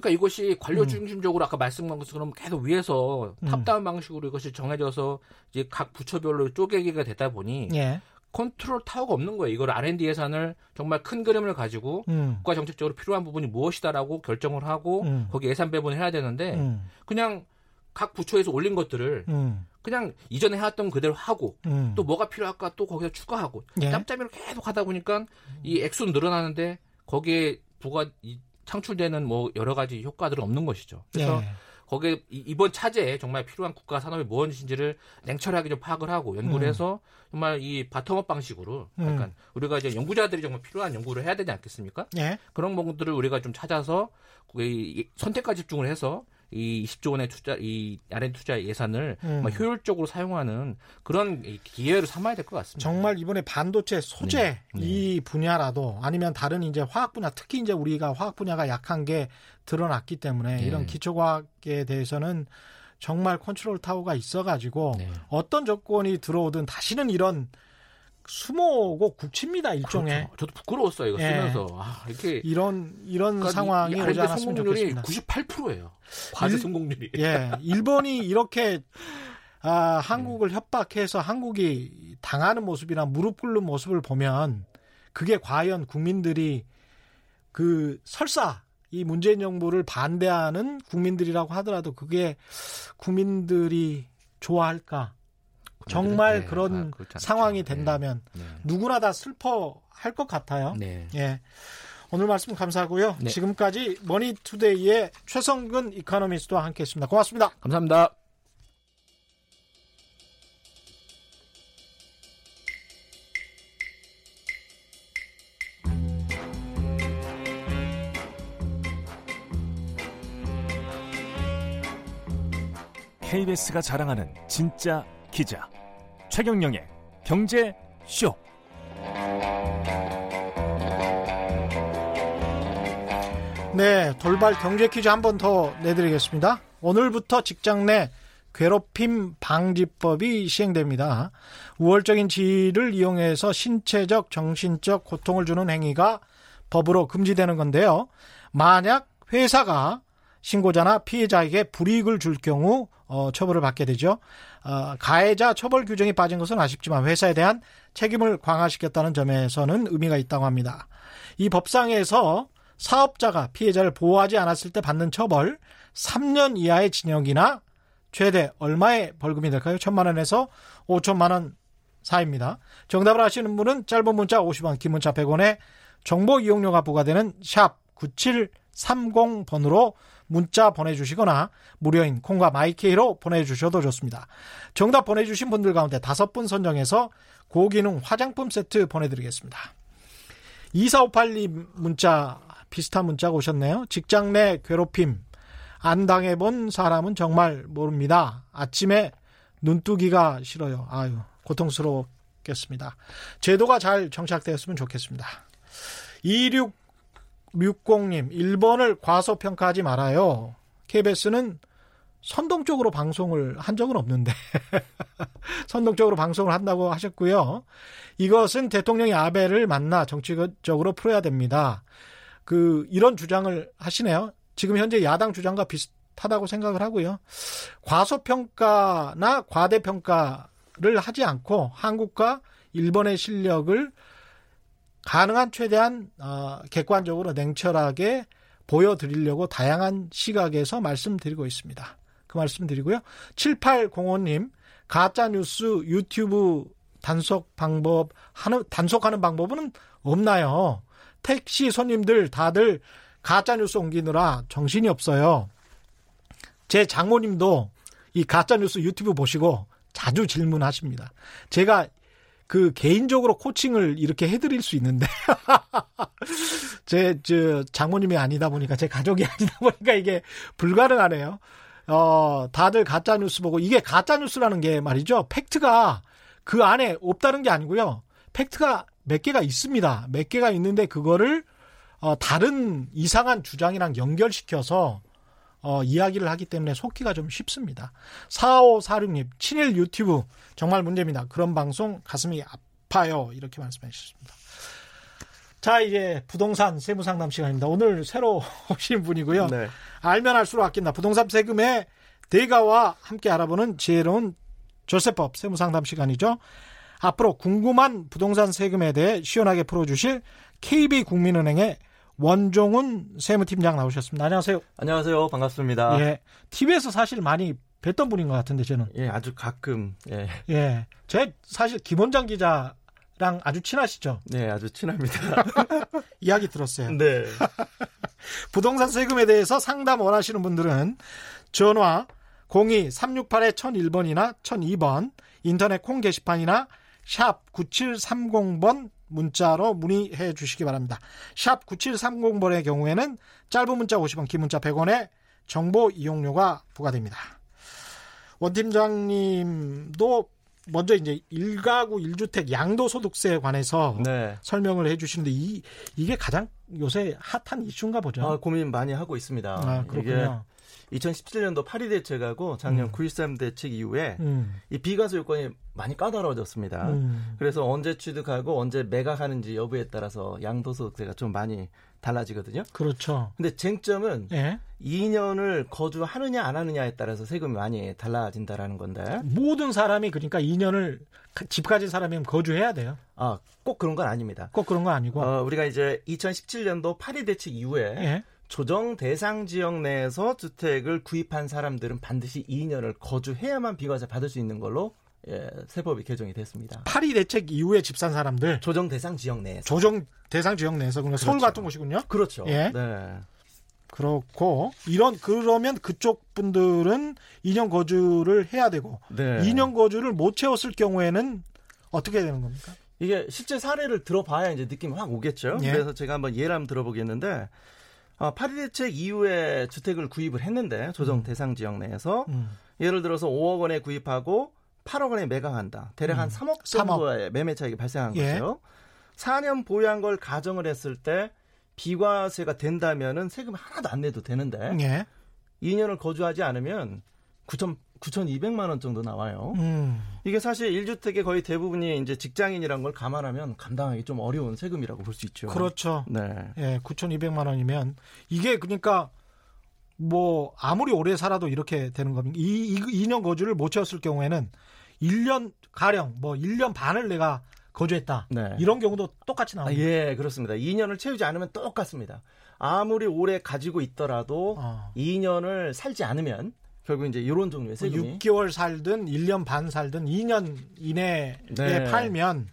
그러니까 이것이 관료 중심적으로 아까 말씀한 것처럼 계속 위에서
음.
top-down 방식으로 이것이 정해져서 이제 각 부처별로 쪼개기가 되다 보니
예.
컨트롤 타워가 없는 거예요. 이걸 R&D 예산을 정말 큰 그림을 가지고
음,
국가 정책적으로 필요한 부분이 무엇이다라고 결정을 하고
음.
거기 예산 배분을 해야 되는데
음,
그냥 각 부처에서 올린 것들을
음,
그냥 이전에 해왔던 그대로 하고
음.
또 뭐가 필요할까 또 거기서 추가하고
예.
짬짬이로 계속 하다 보니까 이 액수는 늘어나는데 거기에 부가 이 창출되는 뭐 여러 가지 효과들은 없는 것이죠. 그래서
예.
거기에 이- 이번 차제에 정말 필요한 국가 산업이 무엇인지를 냉철하게 좀 파악을 하고 연구를
음.
해서 정말 이 바텀업 방식으로
음.
약간 우리가 이제 연구자들이 정말 필요한 연구를 해야 되지 않겠습니까?
예.
그런 부분들을 우리가 좀 찾아서 이 선택과 집중을 해서 이 20조 원의 투자 이 R&D 투자 예산을
음.
막 효율적으로 사용하는 그런 이 기회를 삼아야 될 것 같습니다.
정말 이번에 반도체 소재
네, 네.
이 분야라도 아니면 다른 이제 화학 분야 특히 이제 우리가 화학 분야가 약한 게 드러났기 때문에
네.
이런 기초과학에 대해서는 정말 컨트롤 타워가 있어가지고
네.
어떤 조건이 들어오든 다시는 이런 수모고 국치입니다 일종의
그렇죠. 저도 부끄러웠어요 이거
예.
쓰면서 아, 이렇게
이런 이런
그러니까
상황이
이, 이
오지 않았으면
성공률이
좋겠습니다.
98%예요. 과제
일-
성공률이.
예, 일본이 이렇게 아, 한국을 협박해서 한국이 당하는 모습이나 무릎 꿇는 모습을 보면 그게 과연 국민들이 그 설사 이 문재인 정부를 반대하는 국민들이라고 하더라도 그게 국민들이 좋아할까? 정말
네,
그런
아.
상황이
네.
된다면
네.
누구나 다 슬퍼할 것 같아요.
네.
예. 오늘 말씀 감사하고요.
네.
지금까지 머니투데이의 최성근 이코노미스트와 함께했습니다. 고맙습니다.
감사합니다.
KBS가 자랑하는 진짜 기자 최경영의 경제 쇼.
네, 돌발 경제 퀴즈 한 번 더 내드리겠습니다. 오늘부터 직장 내 괴롭힘 방지법이 시행됩니다. 우월적인 지위를 이용해서 신체적, 정신적 고통을 주는 행위가 법으로 금지되는 건데요. 만약 회사가 신고자나 피해자에게 불이익을 줄 경우 어, 처벌을 받게 되죠. 어, 가해자 처벌 규정이 빠진 것은 아쉽지만 회사에 대한 책임을 강화시켰다는 점에서는 의미가 있다고 합니다. 이 법상에서 사업자가 피해자를 보호하지 않았을 때 받는 처벌 3년 이하의 징역이나 최대 얼마의 벌금이 될까요? 천만 원에서 5천만 원 사이입니다. 정답을 아시는 분은 짧은 문자 50원, 긴 문자 100원에 정보 이용료가 부과되는 샵 9730번으로 문자 보내주시거나 무료인 콩과 마이케이로 보내주셔도 좋습니다. 정답 보내주신 분들 가운데 다섯 분 선정해서 고기능 화장품 세트 보내드리겠습니다. 2458님 문자 비슷한 문자가 오셨네요. 직장 내 괴롭힘 안 당해본 사람은 정말 모릅니다. 아침에 눈뜨기가 싫어요. 아유 고통스럽겠습니다. 제도가 잘 정착되었으면 좋겠습니다. 2660님 1번을 과소평가하지 말아요. KBS는 선동적으로 방송을 한 적은 없는데 선동적으로 방송을 한다고 하셨고요. 이것은 대통령이 아베를 만나 정치적으로 풀어야 됩니다. 그 이런 주장을 하시네요. 지금 현재 야당 주장과 비슷하다고 생각을 하고요. 과소평가나 과대평가를 하지 않고 한국과 일본의 실력을 가능한 최대한 어, 객관적으로 냉철하게 보여드리려고 다양한 시각에서 말씀드리고 있습니다. 그 말씀 드리고요. 7805님, 가짜뉴스 유튜브 단속 방법, 하는, 단속하는 방법은 없나요? 택시 손님들 다들 가짜뉴스 옮기느라 정신이 없어요. 제 장모님도 이 가짜뉴스 유튜브 보시고 자주 질문하십니다. 제가 그 개인적으로 코칭을 이렇게 해드릴 수 있는데 제 저 장모님이 아니다 보니까 제 가족이 아니다 보니까 이게 불가능하네요. 어 다들 가짜 뉴스 보고 이게 가짜 뉴스라는 게 말이죠. 팩트가 그 안에 없다는 게 아니고요. 팩트가 몇 개가 있습니다. 몇 개가 있는데 그거를 어 다른 이상한 주장이랑 연결시켜서 어, 이야기를 하기 때문에 속기가 좀 쉽습니다. 4546님, 친일 유튜브 정말 문제입니다. 그런 방송 가슴이 아파요. 이렇게 말씀해 주셨습니다. 자, 이제 부동산 세무 상담 시간입니다. 오늘 새로 오신 분이고요.
네.
알면 알수록 아낀다. 부동산 세금의 대가와 함께 알아보는 지혜로운 조세법 세무 상담 시간이죠. 앞으로 궁금한 부동산 세금에 대해 시원하게 풀어주실 KB국민은행의 원종훈 세무팀장 나오셨습니다. 안녕하세요.
안녕하세요. 반갑습니다.
예. TV에서 사실 많이 뵀던 분인 것 같은데, 저는.
예, 아주 가끔, 예,
예. 제 사실 김원장 기자랑 아주 친하시죠?
네, 아주 친합니다.
이야기 들었어요.
네.
부동산 세금에 대해서 상담 원하시는 분들은 전화 02-368-1001번이나 1002번, 인터넷 콩 게시판이나 샵 9730번 문자로 문의해 주시기 바랍니다. 샵 9730번의 경우에는 짧은 문자 50원, 긴 문자 100원에 정보 이용료가 부과됩니다. 원 팀장님도 먼저 이제 1가구 1주택 양도소득세에 관해서
네.
설명을 해 주시는데 이, 이게 가장 요새 핫한 이슈인가 보죠.
아, 고민 많이 하고 있습니다.
아, 그렇군요.
2017년도 파리 대책하고 작년
음.
9.13 대책 이후에
음.
이 비과세 요건이 많이 까다로워졌습니다.
음.
그래서 언제 취득하고 언제 매각하는지 여부에 따라서 양도소득세가 좀 많이 달라지거든요.
그렇죠.
근데 쟁점은
예.
2년을 거주하느냐 안 하느냐에 따라서 세금이 많이 달라진다라는 건데
모든 사람이 그러니까 2년을 집 가진 사람이면 거주해야 돼요.
아, 꼭 그런 건 아닙니다.
꼭 그런 거 아니고.
어, 우리가 이제 2017년도 파리 대책 이후에
예.
조정 대상 지역 내에서 주택을 구입한 사람들은 반드시 2년을 거주해야만 비과세 받을 수 있는 걸로 예, 세법이 개정이 됐습니다.
파리 대책 이후에 집 산 사람들
조정 대상 지역 내에서
조정 대상 지역 내에서 서울
그렇죠.
같은 곳이군요.
그렇죠.
예.
네.
그렇고 이런 그러면 그쪽 분들은 2년 거주를 해야 되고
네.
2년 거주를 못 채웠을 경우에는 어떻게 되는 겁니까?
이게 실제 사례를 들어봐야 이제 느낌이 확 오겠죠.
예.
그래서 제가 한번 예를 한번 들어보겠는데 아, 파리 대책 이후에 주택을 구입을 했는데 조정 대상 지역 내에서
음.
예를 들어서 5억 원에 구입하고 8억 원에 매각한다. 대략 한
음.
3억
3억.
정도의 매매 차익이 발생한
예.
거죠. 4년 보유한 걸 가정을 했을 때 비과세가 된다면은 세금 하나도 안 내도 되는데
예.
2년을 거주하지 않으면 9천 9,200만 원 정도 나와요.
음.
이게 사실 1주택의 거의 대부분이 이제 직장인이란 걸 감안하면 감당하기 좀 어려운 세금이라고 볼 수 있죠.
그렇죠.
네.
예, 9,200만 원이면 이게 그러니까 뭐 아무리 오래 살아도 이렇게 되는 겁니다. 이, 이 2년 거주를 못 채웠을 경우에는 1년 가령 뭐 1년 반을 내가 거주했다.
네.
이런 경우도 똑같이
아,
나옵니다.
예, 그렇습니다. 2년을 채우지 않으면 똑같습니다. 아무리 오래 가지고 있더라도
어.
2년을 살지 않으면 결국 이제 이런 종류의 세금이
6개월 살든 1년 반 살든 2년 이내에
네.
팔면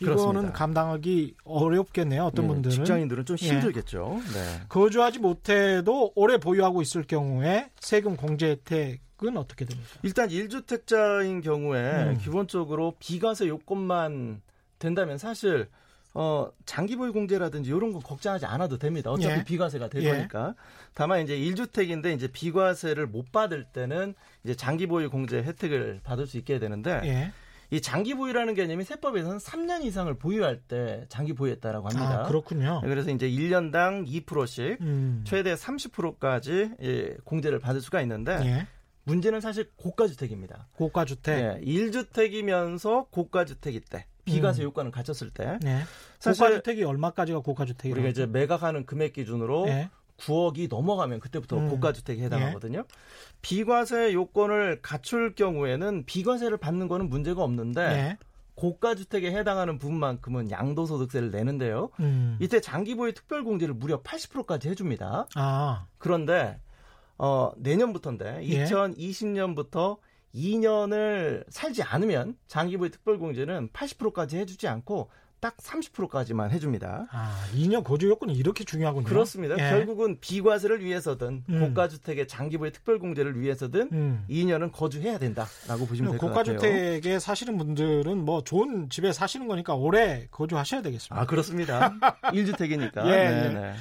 이거는
그렇습니다.
감당하기 어렵겠네요. 어떤
예,
분들은
직장인들은 좀
예.
힘들겠죠. 네.
거주하지 못해도 오래 보유하고 있을 경우에 세금 공제 혜택은 어떻게 됩니까?
일단 1주택자인 경우에
음.
기본적으로 비과세 요건만 된다면 사실 어, 장기 보유 공제라든지 이런 거 걱정하지 않아도 됩니다. 어차피
예.
비과세가 될
예.
거니까. 다만 이제 1주택인데 이제 비과세를 못 받을 때는 이제 장기 보유 공제 혜택을 받을 수 있게 되는데
예.
이 장기 보유라는 개념이 세법에서는 3년 이상을 보유할 때 장기 보유했다라고 합니다.
아, 그렇군요.
그래서 이제 1년당 2%씩
음.
최대 30%까지 예, 공제를 받을 수가 있는데
예.
문제는 사실 고가 주택입니다.
고가 주택.
예, 1주택이면서 고가 주택일 때 비과세
음.
요건을 갖췄을 때
네.
사실
고가 주택이 얼마까지가 고가 주택이라고?
우리가 이제 매각하는 금액 기준으로
예.
9억이 넘어가면 그때부터
음.
고가 주택에 해당하거든요. 비과세 요건을 갖출 경우에는 비과세를 받는 거는 문제가 없는데
예.
고가 주택에 해당하는 부분만큼은 양도소득세를 내는데요.
음.
이때 장기보유 특별공제를 무려 80%까지 해줍니다.
아.
그런데 어, 내년부터인데
예.
2020년부터 2년을 살지 않으면 장기보유 특별공제는 80%까지 해주지 않고 딱 30%까지만 해줍니다.
아, 2년 거주 요건이 이렇게 중요하군요.
그렇습니다.
예.
결국은 비과세를 위해서든
음.
고가주택의 장기보유 특별공제를 위해서든
음.
2년은 거주해야 된다라고 보시면 될 것 같아요.
주택에 사시는 분들은 뭐 좋은 집에 사시는 거니까 오래 거주하셔야 되겠습니다.
아 그렇습니다. 1주택이니까.
예,
네네.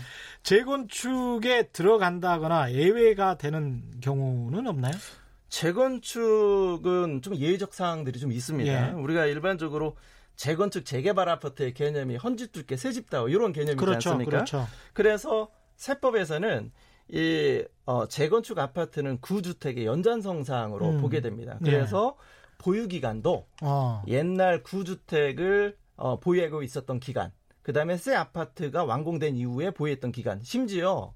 재건축에 들어간다거나 예외가 되는 경우는 없나요?
재건축은 좀 예외적 사항들이 좀 있습니다.
예.
우리가 일반적으로 재건축 재개발 아파트의 개념이 헌집 줄게 새집 다오 이런 개념이지
그렇죠.
않습니까?
그렇죠.
그래서 세법에서는 이 어, 재건축 아파트는 구주택의 연장성상으로
음.
보게 됩니다.
예.
그래서 보유 기간도
어.
옛날 구주택을 어, 보유하고 있었던 기간, 그 다음에 새 아파트가 완공된 이후에 보유했던 기간, 심지어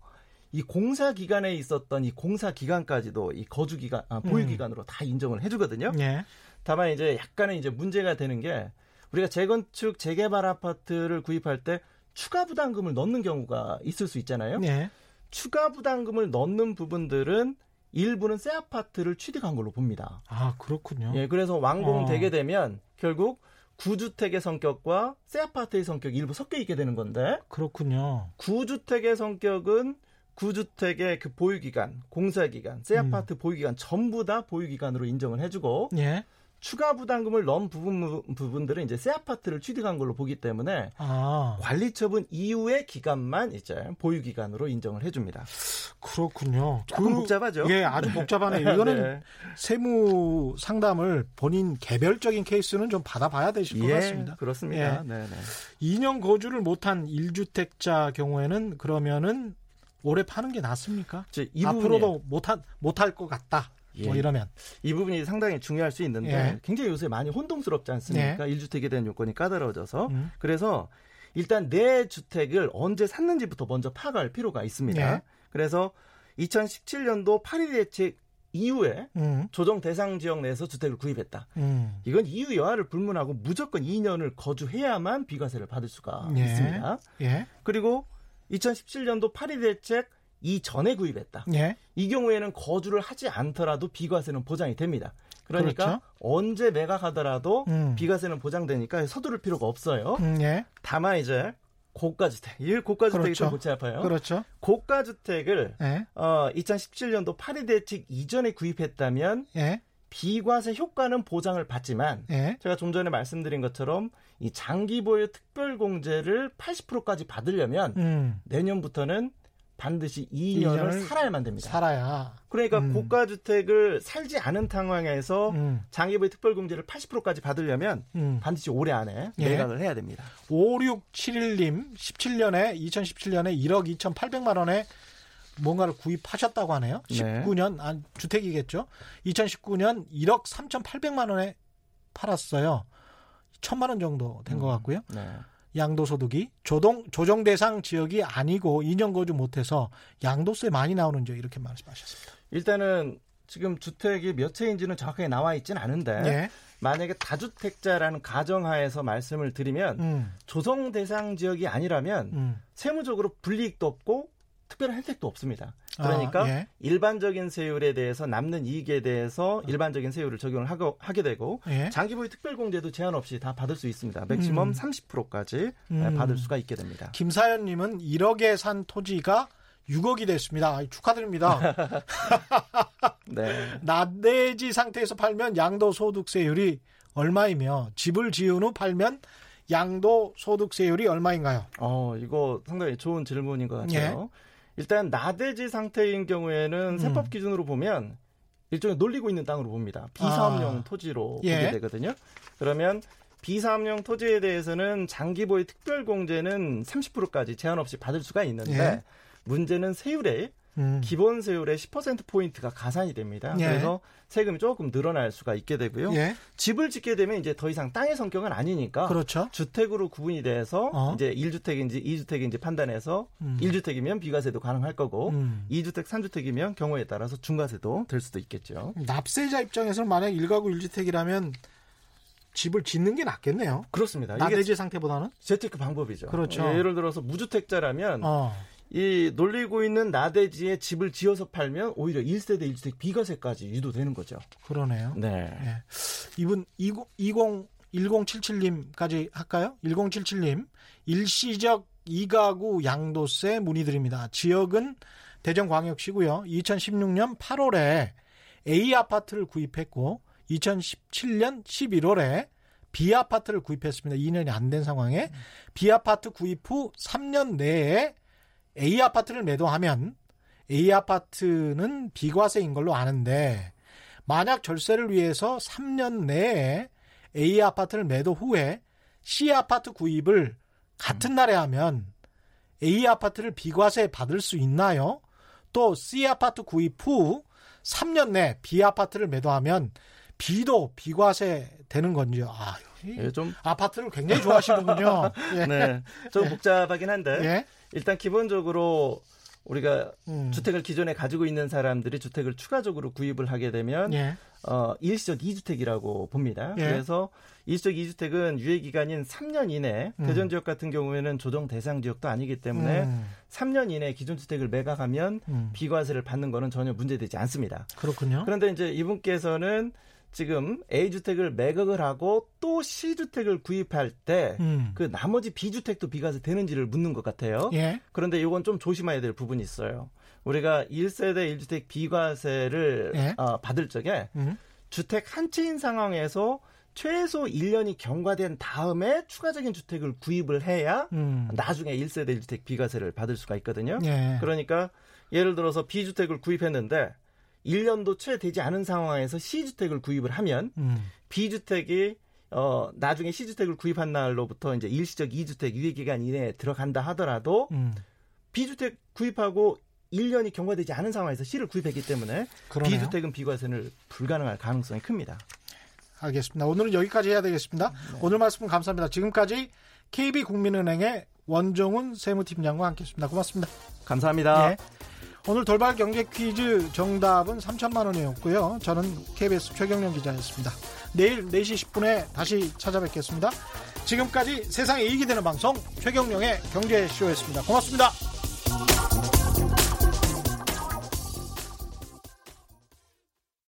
이 공사 기간에 있었던 이 공사 기간까지도 이 거주 기간, 아, 보유
음.
기간으로 다 인정을 해주거든요.
예.
다만 이제 약간의 이제 문제가 되는 게 우리가 재건축 재개발 아파트를 구입할 때 추가 부담금을 넣는 경우가 있을 수 있잖아요.
예.
추가 부담금을 넣는 부분들은 일부는 새 아파트를 취득한 걸로 봅니다.
아, 그렇군요.
예, 그래서 완공되게
어.
되면 결국 구주택의 성격과 새 아파트의 성격이 일부 섞여 있게 되는 건데
그렇군요.
구주택의 성격은 구주택의 그 보유 기간, 공사 기간, 새
음.
아파트 보유 기간 전부 다 보유 기간으로 인정을 해주고
예.
추가 부담금을 넣은 부분 부분들은 이제 새 아파트를 취득한 걸로 보기 때문에
아,
관리 처분 이후의 기간만 이제 보유 기간으로 인정을 해줍니다.
그렇군요.
조금 복잡하죠?
예, 아주 복잡하네요. 이거는
네.
세무 상담을 본인 개별적인 케이스는 좀 받아봐야 되실 것
예,
같습니다.
그렇습니다.
예.
네, 네.
2년 거주를 못한 1주택자 경우에는 그러면은 올해 파는 게 낫습니까?
이
앞으로도 못할 못할 것 같다. 뭐
예.
이러면
이 부분이 상당히 중요할 수 있는데
예.
굉장히 요새 많이 혼동스럽지 않습니까?
예.
일 1주택에 대한 요건이 까다로워져서
음.
그래서 일단 내 주택을 언제 샀는지부터 먼저 파악할 필요가 있습니다.
예.
그래서 2017년도 파리 대책 이후에
음,
조정 대상 지역 내에서 주택을 구입했다.
음.
이건 이유 여하를 불문하고 무조건 2년을 거주해야만 비과세를 받을 수가
예.
있습니다.
예,
그리고 2017년도 파리 대책 이전에 구입했다.
예,
이 경우에는 거주를 하지 않더라도 비과세는 보장이 됩니다. 그러니까
그렇죠.
언제 매각하더라도
음.
비과세는 보장되니까 서두를 필요가 없어요.
음, 예,
다만 이제 고가주택, 이 고가주택이
그렇죠.
좀 골치 아파요.
그렇죠.
고가주택을
예,
어, 2017년도 파리 대책 이전에 구입했다면
예,
비과세 효과는 보장을 받지만
예,
제가 좀 전에 말씀드린 것처럼 이 장기 보유 특별 공제를 80%까지 받으려면
음,
내년부터는 반드시 2년을
2년을
살아야만 됩니다.
살아야.
그러니까
음.
고가 주택을 살지 않은 상황에서
음,
장기 보유 특별 공제를 80%까지 받으려면
음.
반드시 올해 안에
예.
매각을 해야 됩니다.
5671님 17년에 2017년에 1억 2,800만 원에 뭔가를 구입하셨다고 하네요.
네.
19년 아, 주택이겠죠. 2019년 1억 3,800만 원에 팔았어요. 천만 원 정도 된것 같고요.
네.
양도소득이 조동 조정 대상 지역이 아니고 2년 거주 못해서 양도세 많이 나오는죠. 이렇게 말씀하셨습니다.
일단은 지금 주택이 몇 채인지는 정확하게 나와 있지는 않은데
예.
만약에 다주택자라는 가정하에서 말씀을 드리면
음,
조정 대상 지역이 아니라면
음.
세무적으로 불이익도 없고 특별한 혜택도 없습니다. 그러니까
아, 예.
일반적인 세율에 대해서 남는 이익에 대해서 일반적인 세율을 적용을 하고, 하게 되고
예.
장기 보유 특별공제도 제한 없이 다 받을 수 있습니다. 맥시멈
음.
30%까지
음.
받을 수가 있게 됩니다.
김사연님은 1억에 산 토지가 6억이 됐습니다. 축하드립니다.
네.
나대지 상태에서 팔면 양도소득세율이 얼마이며 집을 지은 후 팔면 양도 소득세율이 얼마인가요?
어, 이거 상당히 좋은 질문인 것 같아요. 일단 나대지 상태인 경우에는
예. 음.
세법 기준으로 보면 일종의 놀리고 있는 땅으로 봅니다. 비사업용
아.
토지로
예.
보게 되거든요. 그러면 비사업용 토지에 대해서는 장기보유 특별공제는 30%까지 제한 없이 받을 수가 있는데
예.
문제는 세율에
음.
기본 세율의 10%포인트가 가산이 됩니다.
예.
그래서 세금이 조금 늘어날 수가 있게 되고요.
예,
집을 짓게 되면 이제 더 이상 땅의 성격은 아니니까
그렇죠.
주택으로 구분이 돼서
어.
이제 1주택인지 2주택인지 판단해서
음.
1주택이면 비과세도 가능할 거고
음.
2주택, 3주택이면 경우에 따라서 중과세도 될 수도 있겠죠.
납세자 입장에서는 만약 1가구 1주택이라면 집을 짓는 게 낫겠네요.
그렇습니다.
나대지 상태보다는.
재테크 방법이죠.
그렇죠.
예를 들어서 무주택자라면
어.
이 놀리고 있는 나대지에 집을 지어서 팔면 오히려 1세대 1주택 비과세까지 유도되는 거죠.
그러네요.
네.
예. 이분 20, 20 1077님까지 할까요? 1077님 일시적 이가구 양도세 문의드립니다. 지역은 대전광역시고요. 2016년 8월에 A 아파트를 구입했고 2017년 11월에 B 아파트를 구입했습니다. 2년이 안 된 상황에 B 아파트 구입 후 3년 내에 A 아파트를 매도하면 A 아파트는 비과세인 걸로 아는데 만약 절세를 위해서 3년 내에 A 아파트를 매도 후에 C 아파트 구입을 같은 날에 하면 A 아파트를 비과세 받을 수 있나요? 또 C 아파트 구입 후 3년 내 B 아파트를 매도하면 B도 비과세 되는 건지요? 아, 이
예, 좀
아파트를 굉장히 좋아하시는군요. 예.
네. 좀
예.
복잡하긴 한데
예.
일단 기본적으로 우리가
음.
주택을 기존에 가지고 있는 사람들이 주택을 추가적으로 구입을 하게 되면
예.
어, 일시적 2주택이라고 봅니다.
예.
그래서 일시적 2주택은 유예 기간인 3년 이내
음.
대전 지역 같은 경우에는 조정 대상 지역도 아니기 때문에
음,
3년 이내 기존 주택을 매각하면
음.
비과세를 받는 거는 전혀 문제되지 않습니다.
그렇군요.
그런데 이제 이분께서는 지금 A 주택을 매각을 하고 또 C 주택을 구입할 때그
음.
나머지 B 주택도 비과세 되는지를 묻는 것 같아요.
예.
그런데 이건 좀 조심해야 될 부분이 있어요. 우리가 1세대 1주택 비과세를
예.
어, 받을 적에
음.
주택 한 채인 상황에서 최소 1년이 경과된 다음에 추가적인 주택을 구입을 해야
음.
나중에 1세대 1주택 비과세를 받을 수가 있거든요.
예.
그러니까 예를 들어서 B주택을 구입했는데 1년도 채 되지 않은 상황에서 C주택을 구입을 하면
음.
B주택이 어 나중에 C주택을 구입한 날로부터 이제 일시적 2주택 유예 기간 이내에 들어간다 하더라도
음.
B주택 구입하고 1년이 경과되지 않은 상황에서 C를 구입했기 때문에
그러네요.
비주택은 비과세는 불가능할 가능성이 큽니다.
알겠습니다. 오늘은 여기까지 해야 되겠습니다.
네.
오늘 말씀 감사합니다. 지금까지 KB국민은행의 원종훈 세무팀장과 함께했습니다. 고맙습니다.
감사합니다.
예. 오늘 돌발 경제 퀴즈 정답은 3천만 원이었고요. 저는 KBS 최경련 기자였습니다. 내일 4시 10분에 다시 찾아뵙겠습니다. 지금까지 세상에 이익이 되는 방송 최경령의 경제쇼였습니다. 고맙습니다.